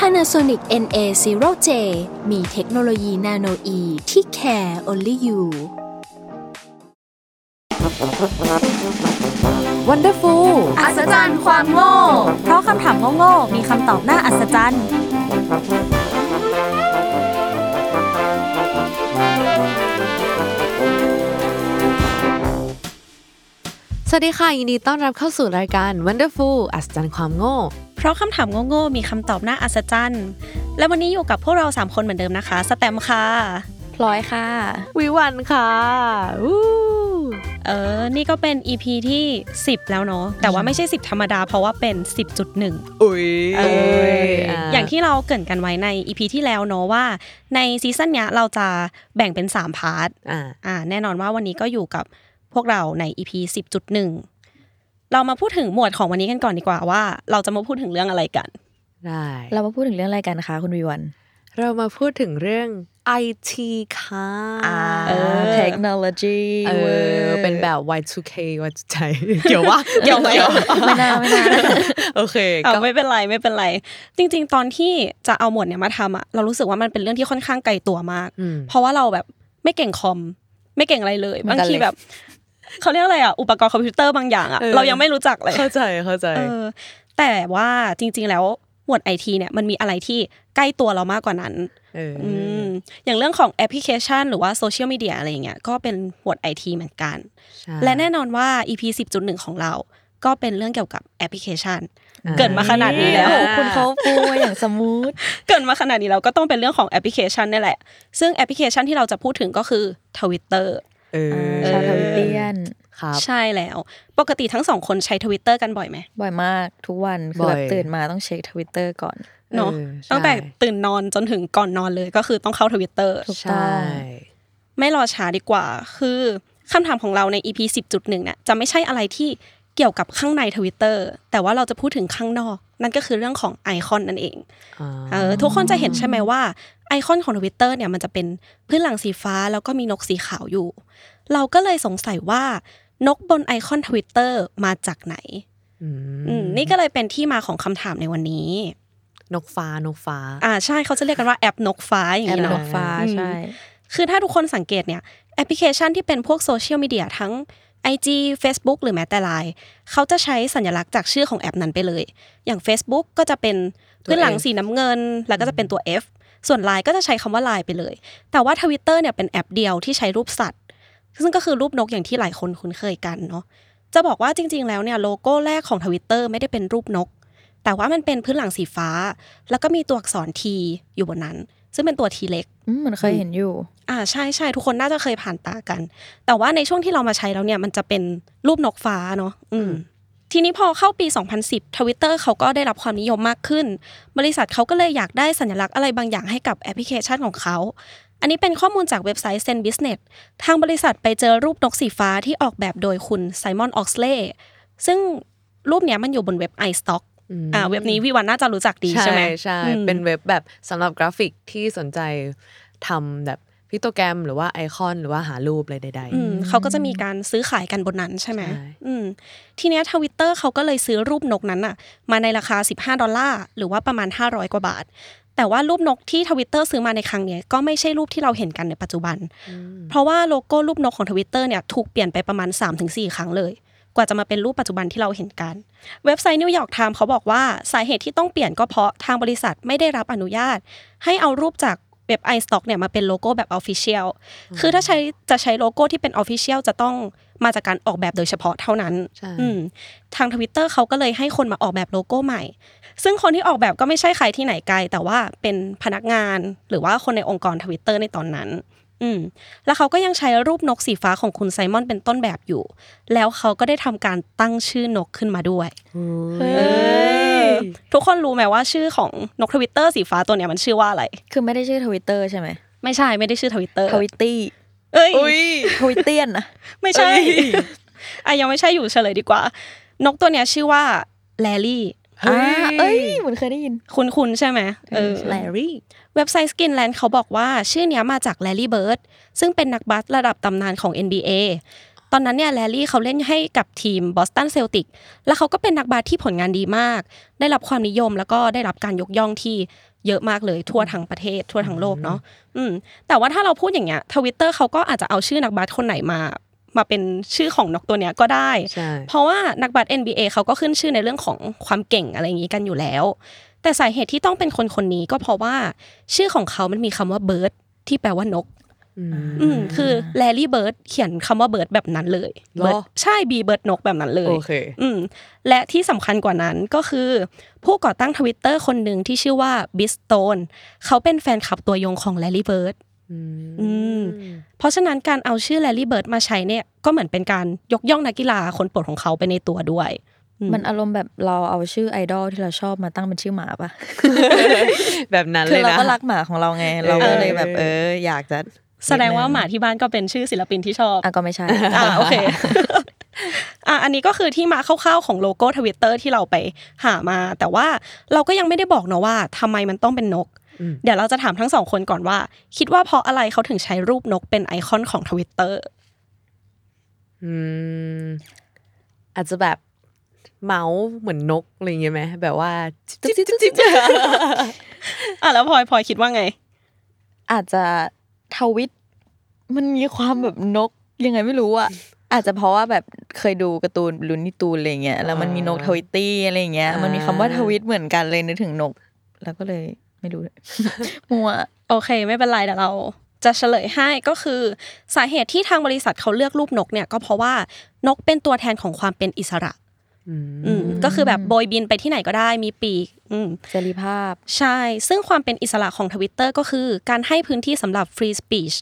Panasonic NA0J มีเทคโนโลยีนาโนอีที่ care only you Wonderful อัศจรรย์ความโง่ เพราะคำถามโง่ๆมีคำตอบน่าอัศจรรย์ สวัสดีค่ะ ยินดีต้อนรับเข้าสู่รายการ Wonderful อัศจรรย์ความโง่เพ ราะคำถามโง่ๆมีคำตอบน่าอัศจรรย์ และวันนี้อยู่กับพวกเรา 3 คนเหมือนเดิมนะคะ สแตมค่ะพลอยค่ะ วิวันค่ะอู้เออ นี่ก็เป็น EP ที่ 10 แล้วเนาะ แต่ว่าไม่ใช่ 10 ธรรมดา เพราะว่าเป็น 10.1 อุ้ยเออาอย่างที่เราเกรินกันไว้ใน EP ที่แล้วเนาะว่า ในซีซั่นเนี้ยเราจะแบ่งเป็น 3 พาร์ท อ่าอ่าแน่นอนว่าวันนี้ก็อยู่กับพวกเราใน EP 10.1 เรามาพูดถึงหมวดของวันนี้กันก่อนดีกว่าว่า เราจะมาพูดถึงเรื่องอะไรกันได้เรามาพูดถึงเรื่องอะไรกันคะคุณวิวัน เรามาพูดถึงเรื่อง IT ค่ะเออเทคโนโลยีเออเป็นแบบ Y2K ว่าใจเกี่ยววะเกี่ยวไหมไม่น่าไม่น่าโอเคเอาก็ไม่เป็นไรไม่เป็นไร จริง ๆ ตอนที่จะเอาหมวดเนี้ยมาทำอะเรารู้สึกว่ามันเป็นเรื่องที่ค่อนข้างไกลตัวมากอืมเพราะว่าเราแบบไม่เก่งคอม ไม่เก่งอะไรเลยเหมือนกัน บางทีเลยแบบ เขาเรียกอะไรอะอุปกรณ์คอมพิวเตอร์บางอย่างอะเออเรายังไม่รู้จักเลยเข้าใจเข้าใจเออแต่ว่าจริง ๆ แล้วหมวดไอทีเนี่ยมันมีอะไรที่ใกล้ตัวเรามากกว่านั้นเอออืมอย่างเรื่องของแอปพลิเคชัน หรือว่าโซเชียลมีเดียอะไรอย่างเงี้ยก็เป็นหมวดไอทีเหมือนกันใช่และแน่นอนว่า EP 10.1 ของเรา ก็เป็นเรื่องเกี่ยวกับแอปพลิเคชันอ่าเกิดมาขนาดนี้แล้วโอ้โหคุณเขาปูมาอย่าง smooth เกิดมาขนาดนี้แล้วก็ต้องเป็นเรื่องของแอปพลิเคชันนี่แหละ ซึ่งแอปพลิเคชันที่เราจะพูดถึงก็คือ Twitter เออ ชาวทวิตเตียนครับใช่แล้ว ปกติทั้งสองคนใช้ Twitter กันบ่อยไหมบ่อยมากทุกวันคือบ่แบบตื่นมาต้องเช็คทวิตเตอร์ก่อนเนาะเออใช่ตั้งแต่ตื่นนอนจนถึงก่อนนอนเลยก็คือต้องเข้า Twitter ถูกใช่ไม่รอช้าดีกว่า คือคำถามของเราใน EP 10.1เนี่ยจะไม่ใช่อะไรที่เกี่ยวกับข้างในทวิตเตอร์แต่ว่าเราจะพูดถึงข้างนอก นั่นก็คือเรื่องของไอคอนนั่นเองอ่าเออทุกคนจะเห็นใช่ไหมว่าไอคอนของทวิตเตอร์เนี่ยมันจะเป็นพื้นหลังสีฟ้าแล้วก็มีนกสีขาวอยู่ เราก็เลยสงสัยว่านกบนไอคอนทวิตเตอร์มาจากไหนอืมอืมนี่ก็เลยเป็นที่มาของคำถามในวันนี้ นกฟ้านกฟ้า อ่าใช่เขาจะเรียกกันว่าแอปนกฟ้าอย่างแอปนี้เนาะนกฟ้าอืมใช่ คือถ้าทุกคนสังเกตเนี่ยแอปพลิเคชันที่เป็นพวกโซเชียลมีเดียทั้ง IG Facebook หรือแม้แต่ Line เขาจะใช้สัญลักษณ์จากชื่อของแอปนั้นไปเลย อย่าง Facebook ก็จะเป็นพื้นหลัง F สีน้ำเงิน แล้วก็จะเป็นตัว F ส่วน Line ก็จะใช้คำว่า Line ไปเลย แต่ว่า Twitter เนี่ยเป็นแอปเดียวที่ใช้รูปสัตว์ ซึ่งก็คือรูปนกอย่างที่หลายคนคุ้นเคยกันเนาะจะบอกว่าจริง ๆ แล้วเนี่ยโลโก้แรกของ Twitter ไม่ได้เป็นรูปนก แต่ว่ามันเป็นพื้นหลังสีฟ้า แล้วก็มีตัวอักษร T อยู่บนนั้น ซึ่งเป็นตัว T เล็กอืมมันเคยเห็นอยู่ อ่าใช่ใช่ทุกคนน่าจะเคยผ่านตากัน แต่ว่าในช่วงที่เรามาใช้แล้วเนี่ยมันจะเป็นรูปนกฟ้าเนาะอืมทีนี้พอเข้าปี 2010 Twitter เขาก็ได้รับความนิยมมากขึ้น บริษัทเขาก็เลยอยากได้สัญลักษณ์อะไรบางอย่างให้กับแอปพลิเคชันของเขา อันนี้เป็นข้อมูลจากเว็บไซต์ Zen Business ทางบริษัทไปเจอรูปนกสีฟ้าที่ออกแบบโดยคุณไซมอนออกซเล่ซึ่งรูปเนี้ยมันอยู่บนเว็บ iStock อ่าเว็บนี้วิวันน่าจะรู้จักดีใช่ไหมใช่อืมเป็นเว็บแบบสำหรับกราฟิกที่สนใจทำแบบ pictogram หรือว่าไอคอนหรือว่าหารูปอะไรใดอืมเขาก็จะมีการซื้อขายกันบนนั้นใช่ไหมใช่อืมทีเนี้ยทวิตเตอร์เขาก็เลยซื้อรูปนกนั้นอะมาในราคา 15 ดอลลาร์หรือว่าประมาณ 500 กว่าบาท แต่ว่ารูปนกที่ทวิตเตอร์ซื้อมาในครั้งเนี้ยก็ไม่ใช่รูปที่เราเห็นกันในปัจจุบัน เพราะว่าโลโก้รูปนกของทวิตเตอร์เนี่ยถูกเปลี่ยนไปประมาณ 3-4 ครั้งเลย กว่าจะมาเป็นรูปปัจจุบันที่เราเห็นกัน เว็บไซต์นิวยอร์กไทม์เขาบอกว่าสาเหตุที่ต้องเปลี่ยนก็เพราะทางบริษัทไม่ได้รับอนุญาต ให้เอารูปจากเว็บ iStock เนี่ยมาเป็นโลโก้แบบ Official คือถ้าใช้จะใช้โลโก้ที่เป็น Official จะต้องมาจากการออกแบบโดยเฉพาะเท่านั้นใช่อืมทางทวิตเตอร์เขาก็เลยให้คนมาออกแบบโลโก้ใหม่ ซึ่งคนที่ออกแบบก็ไม่ใช่ใครที่ไหนไกล แต่ว่าเป็นพนักงานหรือว่าคนในองค์กรทวิตเตอร์ในตอนนั้น อืมแล้วเขาก็ยังใช้รูปนกสีฟ้าของคุณไซมอนเป็นต้นแบบอยู่ แล้วเขาก็ได้ทำการตั้งชื่อนกขึ้นมาด้วยเฮ้ยทุกคนรู้ไหมว่าชื่อของนกทวิตเตอร์สีฟ้าตัวเนี้ยมันชื่อว่าอะไร คือไม่ได้ชื่อทวิตเตอร์ใช่ไหมไม่ใช่ไม่ได้ชื่อทวิตเตอร์ทวิตตี้เอ้ยอุ้ยทวิตเตียนนะไม่ใช่อะยังไม่ใช่อยู่เฉลยดีกว่า นกตัวเนี้ยชื่อว่าแลร์รี่ อ่าเอ้ยเหมือนเคยได้ยิน คุ้นคุ้นใช่ไหมเออแลร์รี่เว็บไซต์ Skinland เขาบอกว่า ชื่อเนี้ยมาจากแลร์รี่เบิร์ดซึ่งเป็นนักบาสระดับตำนานของ NBA ตอนนั้นเนี่ยแลร์รี่เขาเล่นให้กับทีมบอสตันเซลติกแล้วเขาก็เป็นนักบาสที่ผลงานดีมาก ได้รับความนิยมแล้วก็ได้รับการยกย่องที่เยอะมากเลยทั่วทั้งประเทศทั่วทั้งโลกเนาะอืมแต่ว่าถ้าเราพูดอย่างเงี้ยทวิตเตอร์เขาก็อาจจะเอาชื่อนักบาสคนไหนมา มาเป็นชื่อของนกตัวเนี้ยก็ได้ใช่เพราะว่านักบาส NBA เขาก็ขึ้นชื่อในเรื่องของความเก่งอะไรอย่างนี้กันอยู่แล้ว แต่สาเหตุที่ต้องเป็นคนคนนี้ก็เพราะว่าชื่อของเขามันมีคำว่า Bird ที่แปลว่านกอืมอืมคือ Larry Bird เขียนคำว่า Bird แบบนั้นเลยเหรอ Bird ใช่ B Bird นกแบบนั้นเลยโอเคอืมและที่สำคัญกว่านั้นก็คือ ผู้ก่อตั้งทวิตเตอร์คนหนึ่งที่ชื่อว่า Biz Stone เขาเป็นแฟนคลับตัวยงของ Larry Bird อืมเพราะฉะนั้นการเอาชื่อ Larry Bird มาใช้เนี่ยก็เหมือนเป็นการยกย่องนักกีฬาคนโปรดของเขาไปในตัวด้วยอืมมันอารมณ์แบบเราเอาชื่อไอดอลที่เราชอบมาตั้งเป็นชื่อหมาปะแบบนั้นเลยคือเรานะก็รักหมาของเราไง เราก็เลยแบบเออ อยากจะแสดงว่าหมาที่บ้านก็เป็นชื่อศิลปินที่ชอบอะก็ไม่ใช่อ่าโอเคอะอันนี้ก็คือที่มาคร่าวๆของโลโก้ทวิตเตอร์ที่เราไปหามา แต่ว่าเราก็ยังไม่ได้บอกเนาะว่าทำไมมันต้องเป็นนกอืม เดี๋ยวเราจะถามทั้งสองคนก่อนว่า คิดว่าเพราะอะไรเขาถึงใช้รูปนกเป็นไอคอนของทวิตเตอร์อืมอาจจะแบบเมาส์เหมือนนกอะไรอย่างเงี้ยไหมแบบว่าจิ๊บจิ๊บจิ๊บจิ๊บอะแล้วพลอยพลอยคิดว่าไง อาจจะทวิต มันมีความแบบนกยังไงไม่รู้อะอาจจะเพราะว่าแบบเคยดูการ์ตูนลุนนี่ตูนอะไรเงี้ยแล้วมันมีนกทวิตตี้อะไรเงี้ย มันมีคำว่าทวิตเหมือนกันเลยนึกถึงนก แล้วก็เลย ไม่รู้มัวโอเค ไม่เป็นไรเดี๋ยวเราจะเฉลยให้ก็คือสาเหตุที่ทางบริษัทเขาเลือกรูปนกเนี่ยก็เพราะว่านกเป็นตัวแทนของความเป็นอิสระอืมก็คือแบบโบยบินไปที่ไหนก็ได้มีปีกอืมเสรีภาพ ใช่ ซึ่งความเป็นอิสระของทวิตเตอร์ก็คือการให้พื้นที่สำหรับ free speech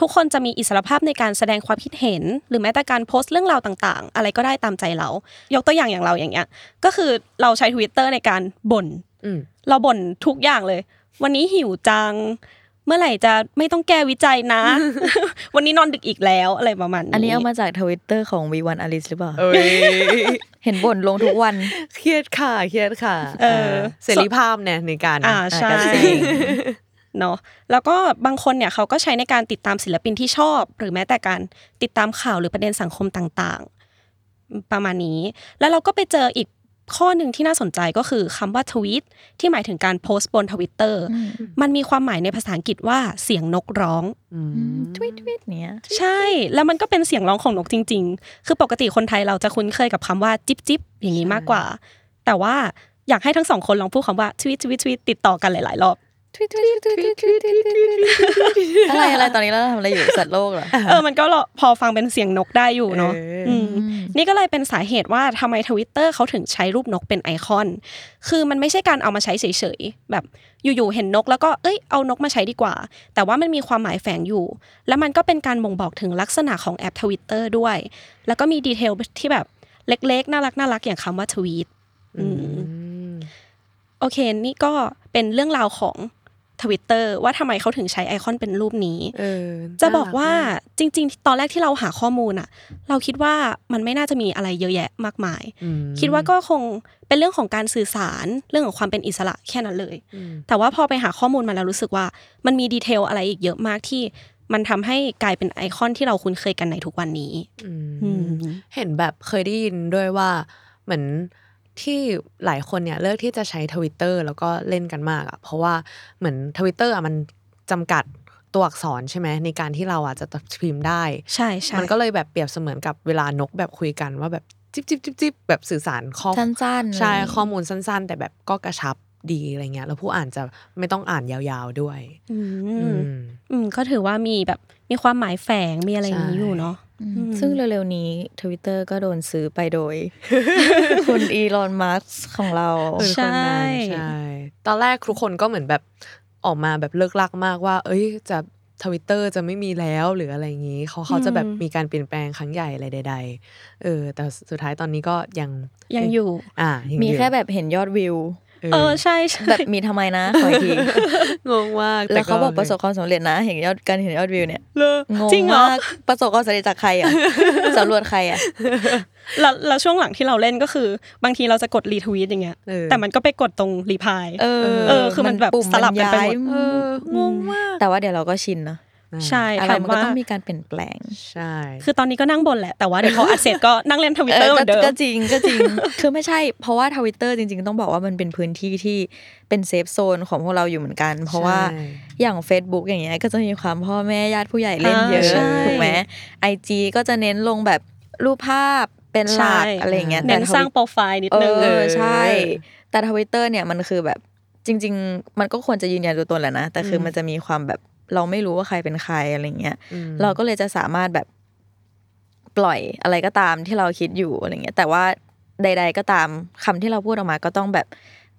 ทุกคนจะมีอิสรภาพในการแสดงความคิดเห็น หรือแม้แต่การโพสต์เรื่องราวต่าง ๆ อะไรก็ได้ตามใจเรา ยกตัวอย่างอย่างเราอย่างเงี้ย ก็คือเราใช้ทวิตเตอร์ในการบ่นอืม เราบ่นทุกอย่างเลย วันนี้หิวจัง เมื่อไหร่จะไม่ต้องแก้วิจัยนะ วันนี้นอนดึกอีกแล้วอะไรประมาณนี้อันนี้เอามาจากทวิตเตอร์ของวีวันอลิสหรือเปล่าเอ้ยเห็นบ่นลงทุกวัน เครียดค่ะ เครียดค่ะ เออเสรีภาพเนี่ยในการอ่าใช่ก็จริงเนาะแล้วก็บางคนเนี่ยเขาก็ใช้ในการติดตามศิลปินที่ชอบ หรือแม้แต่การติดตามข่าวหรือประเด็นสังคมต่างๆ ประมาณนี้ แล้วเราก็ไปเจออีก ข้อหนึ่งที่น่าสนใจก็คือคำว่าทวีตที่หมายถึงการโพสต์บนทวิตเตอร์มันมีความหมายในภาษาอังกฤษว่าเสียงนกร้องอืมทวิตทวิตเนี้ยใช่แล้วมันก็เป็นเสียงร้องของนกจริง ๆ คือปกติคนไทยเราจะคุ้นเคยกับคำว่าจิ๊บจิ๊บอย่างนี้มากกว่า แต่ว่าอยากให้ทั้งสองคนลองพูดคำว่า tweet tweet tweet ติดต่อกันหลาย ๆ รอบ tweet tweet tweet tweet tweet tweet อะไรอะไรตอนนี้เราทำอะไรอยู่สัตว์โลกเหรอเออมันก็พอฟังเป็นเสียงนกได้อยู่เนาะนี่ก็เลยเป็นสาเหตุว่าทำไมทวิตเตอร์เขาถึงใช้รูปนกเป็นไอคอน คือมันไม่ใช่การเอามาใช้เฉยๆแบบอยู่ๆเห็นนกแล้วก็เอ้ยเอานกมาใช้ดีกว่า แต่ว่ามันมีความหมายแฝงอยู่ แล้วมันก็เป็นการบ่งบอกถึงลักษณะของแอปทวิตเตอร์ด้วย แล้วก็มี detail ที่แบบเล็กๆ น่ารักน่ารักอย่างคำว่าทวีตโอเค นี่ก็เป็นเรื่องราวของ ทวิตเตอร์ว่าทำไมเขาถึงใช้ไอคอนเป็นรูปนี้เออจะบอกว่าน่ารักมากจริง ๆ ตอนแรกที่เราหาข้อมูลอะเราคิดว่ามันไม่น่าจะมีอะไรเยอะแยะมากมายอืมคิดว่าก็คงเป็นเรื่องของการสื่อสารเรื่องของความเป็นอิสระแค่นั้นเลยอืมแต่ว่าพอไปหาข้อมูลมาแล้วรู้สึกว่ามันมี detail อะไรอีกเยอะมากที่มันทำให้กลายเป็นไอคอนที่เราคุ้นเคยกันในทุกวันนี้อืมอืมเห็นแบบเคยได้ยินด้วยว่าเหมือน ที่หลายคนเนี่ยเลือกที่จะใช้ทวิตเตอร์แล้วก็เล่นกันมากอะเพราะว่าเหมือนทวิตเตอร์อะมันจำกัดตัวอักษรใช่ไหมในการที่เราอะจะพิมพ์ได้ ใช่ใช่มันก็เลยแบบเปรียบเสมือนกับเวลานกแบบคุยกันว่าแบบจิ๊บจิ๊บจิ๊บจิ๊บแบบสื่อสารข้อสั้นๆใช่อะไรอย่างงี้ข้อมูลสั้น ๆ แต่แบบก็กระชับดีอะไรเงี้ยแล้วผู้อ่านจะไม่ต้องอ่านยาวๆด้วย อือืมมอืมก็ถือว่ามีแบบ มีความหมายแฝงมีอะไรอย่างนี้ใช่อือยู่เนาะมซึ่งเร็วๆนี้ทวิตเตอร์ก็โดนซื้อไปโดย คุณอีลอนมัสของเราเออคนนั้นใช่ ตอนแรกทุกคนก็เหมือนแบบออกมาแบบเลิกลักมากว่า เอ้ยจะทวิตเตอร์จะไม่มีแล้วหรืออะไรอย่างนี้ เขาเขาจะแบบมีการเปลี่ยนแปลงครั้งใหญ่อะไรใด ๆ เออ แต่สุดท้ายตอนนี้ก็ยังยังอยู่ อ่ายังมีอยู่แค่แบบเห็นยอดวิว เออใช่ใช่แบบมีทำไมนะขออีกทีงงมากแล้วเขาบอกประสบความสำเร็จนะเห็นยอดการเห็นยอดวิวเนี่ยเลยงงจริงเหรอมากประสบความสำเร็จจากใครอะสำรวจใครอะแล้วแล้วช่วงหลังที่เราเล่นก็คือ บางทีเราจะกดรีทวีตอย่างเงี้ยเออแต่มันก็ไปกดตรงรีพายเออเออคือมันแบบปุ่มสลับกันไปหมดย้ายเอองงมากแต่ว่าเดี๋ยวเราก็ชินนะ ใช่อะไรถามมันก็ว่าต้องมีการเปลี่ยนแปลงใช่ คือตอนนี้ก็นั่งบ่นแหละแต่ว่าเดี๋ยวพออัดเสร็จก็นั่งเล่นทวิตเตอร์เหมือนเดิมก็จริงก็จริง คือไม่ใช่ เพราะว่าทวิตเตอร์จริง ๆ ต้องบอกว่ามันเป็นพื้นที่ที่เป็น safe zone ของพวกเราอยู่เหมือนกัน เพราะว่าใช่อย่าง Facebook อย่างเงี้ยก็จะมีความพ่อแม่ญาติผู้ใหญ่เล่นเยอะอ่าใช่ถูกไหม IG ก็จะเน้นลงแบบรูปภาพเป็นหลักใช่อะไรอย่างเงี้ยเน้นแต่สร้างทวิตโปรไฟล์นิดนึงเออใช่ แต่ทวิตเตอร์เนี่ยมันคือแบบจริง ๆ มันก็ควรจะยืนยันตัวตนแหละนะ แต่คือมันจะมีความแบบ เราไม่รู้ว่าใครเป็นใครอะไรเงี้ยอืมเราก็เลยจะสามารถแบบปล่อยอะไรก็ตามที่เราคิดอยู่อะไรเงี้ยแต่ว่าใด ๆ ก็ตามคำที่เราพูดออกมาก็ต้องแบบ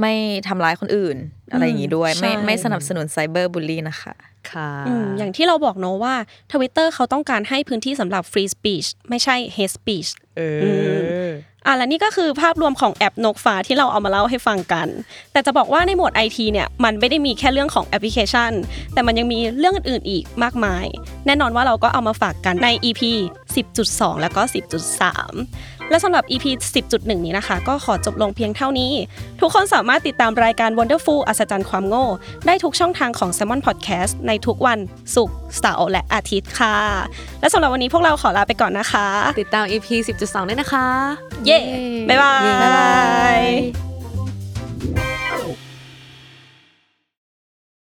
ไม่ทำร้ายคนอื่น อะไรอย่างงี้ด้วย ไม่ใช่ไม่สนับสนุนไซเบอร์บูลลี่นะคะ ค่ะอืมอย่างที่เราบอกเนอะว่าทวิตเตอร์เขาต้องการให้พื้นที่สำหรับ free speech ไม่ใช่ hate speech เอออะและนี่ก็คือภาพรวมของแอปนกฟ้าที่เราเอามาเล่าให้ฟังกัน แต่จะบอกว่าในหมวด IT เนี่ยมันไม่ได้มีแค่เรื่องของแอปพลิเคชัน แต่มันยังมีเรื่องอื่นๆอีกมากมาย แน่นอนว่าเราก็เอามาฝากกันใน EP 10.2 แล้วก็ 10.3 และสำหรับ EP 10.1 นี้นะคะ ก็ขอจบลงเพียงเท่านี้ ทุกคนสามารถติดตามรายการ Wonderful อัศจรรย์ความโง่ ได้ทุกช่องทางของ Salmon Podcast ในทุกวันศุกร์เสาร์และอาทิตย์ค่ะ และสำหรับวันนี้พวกเราขอลาไปก่อนนะคะ ติดตาม EP 10.2 ด้วยนะคะ เย้ บ๊ายบายบ๊ายบาย